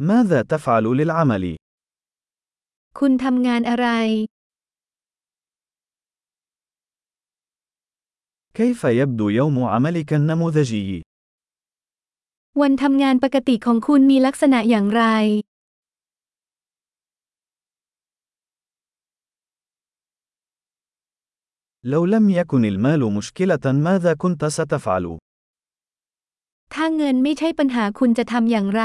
ماذا تفعل للعمل؟ คุณทำงานอะไร كيف يبدو يوم عملك النموذجي؟ วันทำงานปกติของคุณมีลักษณะอย่างไร لو لم يكن المال مشكلة ماذا كنت ستفعل؟ ถ้าเงินไม่ใช่ปัญหาคุณจะทำอย่างไร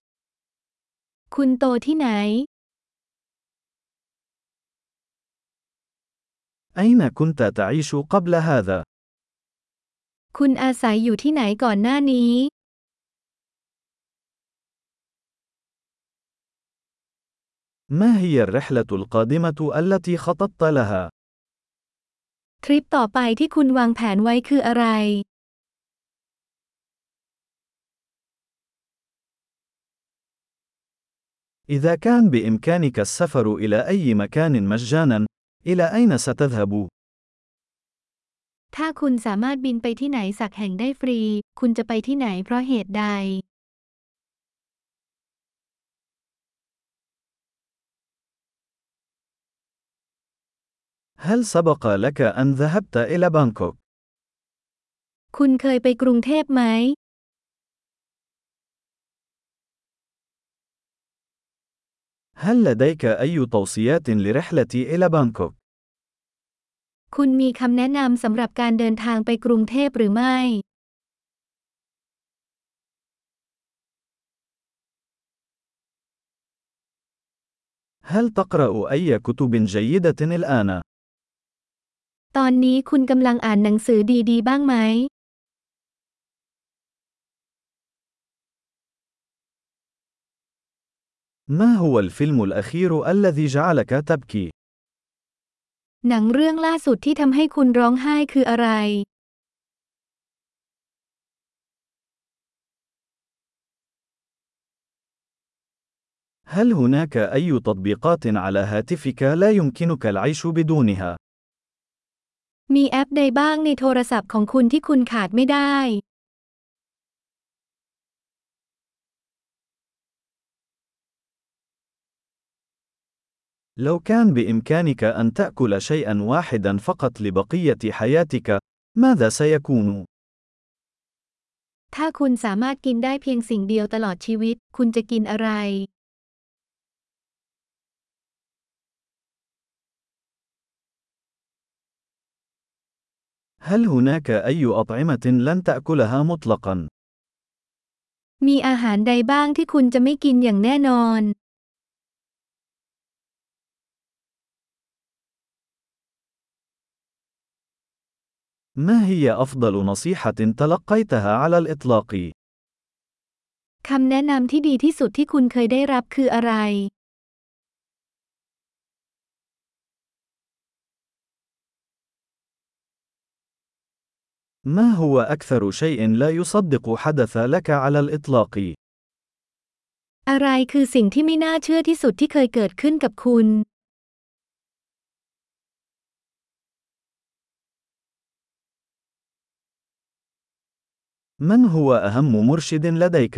คุณโตที่ไหน أين كنت تعيش قبل هذا؟ คุณอาศัยอยู่ที่ไหนก่อนหน้านี้ ما هي الرحلة القادمة التي خططت لها؟ ทริปต่อไปที่คุณวางแผนไว้คืออะไร إذا كان بإمكانك السفر إلى أي مكان مجانا، إلى أين ستذهب؟ ถ้าคุณสามารถบินไปที่ไหนสักแห่งได้ฟรี คุณจะไปที่ไหนเพราะเหตุใด هل سبق لك أن ذهبت إلى بانكوك؟ คุณเคยไปกรุงเทพไหม هل لديك أي توصيات لرحلتي إلى بانكوك؟ คุณมีคำแนะนำสำหรับการเดินทางไปกรุงเทพหรือไม่ هل تقرأ أي كتب جيدة الآن؟ ตอนนี้คุณกำลังอ่านหนังสือดีๆ บ้างไหม ما هو الفيلم الأخير الذي جعلك تبكي؟ หนังเรื่องล่าสุดที่ทำให้คุณร้องไห้คืออะไร هل هناك أي تطبيقات على هاتفك لا يمكنك العيش بدونها؟ มีแอปใดบ้างในโทรศัพท์ของคุณที่คุณขาดไม่ได้ لو كان بإمكانك أن تأكل شيئا واحدا فقط لبقية حياتك، ماذا سيكون؟ ถ้าคุณสามารถกินได้เพียงสิ่งเดียวตลอดชีวิต คุณจะกินอะไร هل هناك أي أطعمة لن تأكلها مطلقا؟ มีอาหารใดบ้างที่คุณจะไม่กินอย่างแน่นอน ما هي أفضل نصيحة تلقيتها على الإطلاق؟ คำแนะนำที่ดีที่สุดที่คุณเคยได้รับคืออะไร ما هو أكثر شيء لا يصدق حدث لك على الإطلاق؟ อะไรคือสิ่งที่ไม่น่าเชื่อที่สุดที่เคยเกิดขึ้นกับคุณ من هو أهم مرشد لديك؟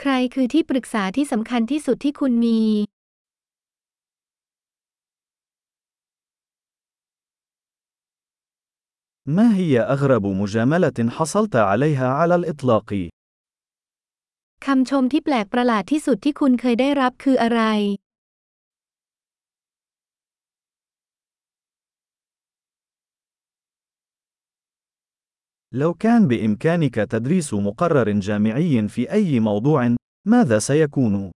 ใครคือที่ปรึกษาที่สำคัญที่สุดที่คุณมี ما هي أغرب مجاملة حصلت عليها على الإطلاق؟ คำชมที่แปลกประหลาดที่สุดที่คุณเคยได้รับคืออะไร لو كان بإمكانك تدريس مقرر جامعي في أي موضوع، ماذا سيكون؟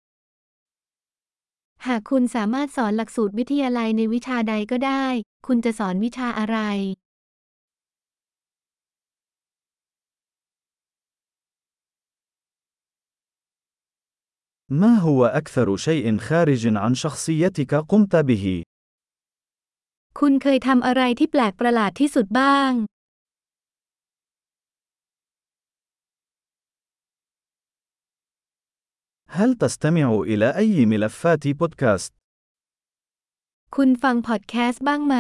หากคุณสามารถสอนหลักสูตรวิทยาลัยในวิชาใดก็ได้ คุณจะสอนวิชาอะไร ما هو أكثر شيء خارج عن شخصيتك قمت به؟ คุณเคยทำอะไรที่แปลกประหลาดที่สุดบ้าง هل تستمع إلى أي ملفات بودكاست؟ คุณฟังพอดแคสต์บ้างไหม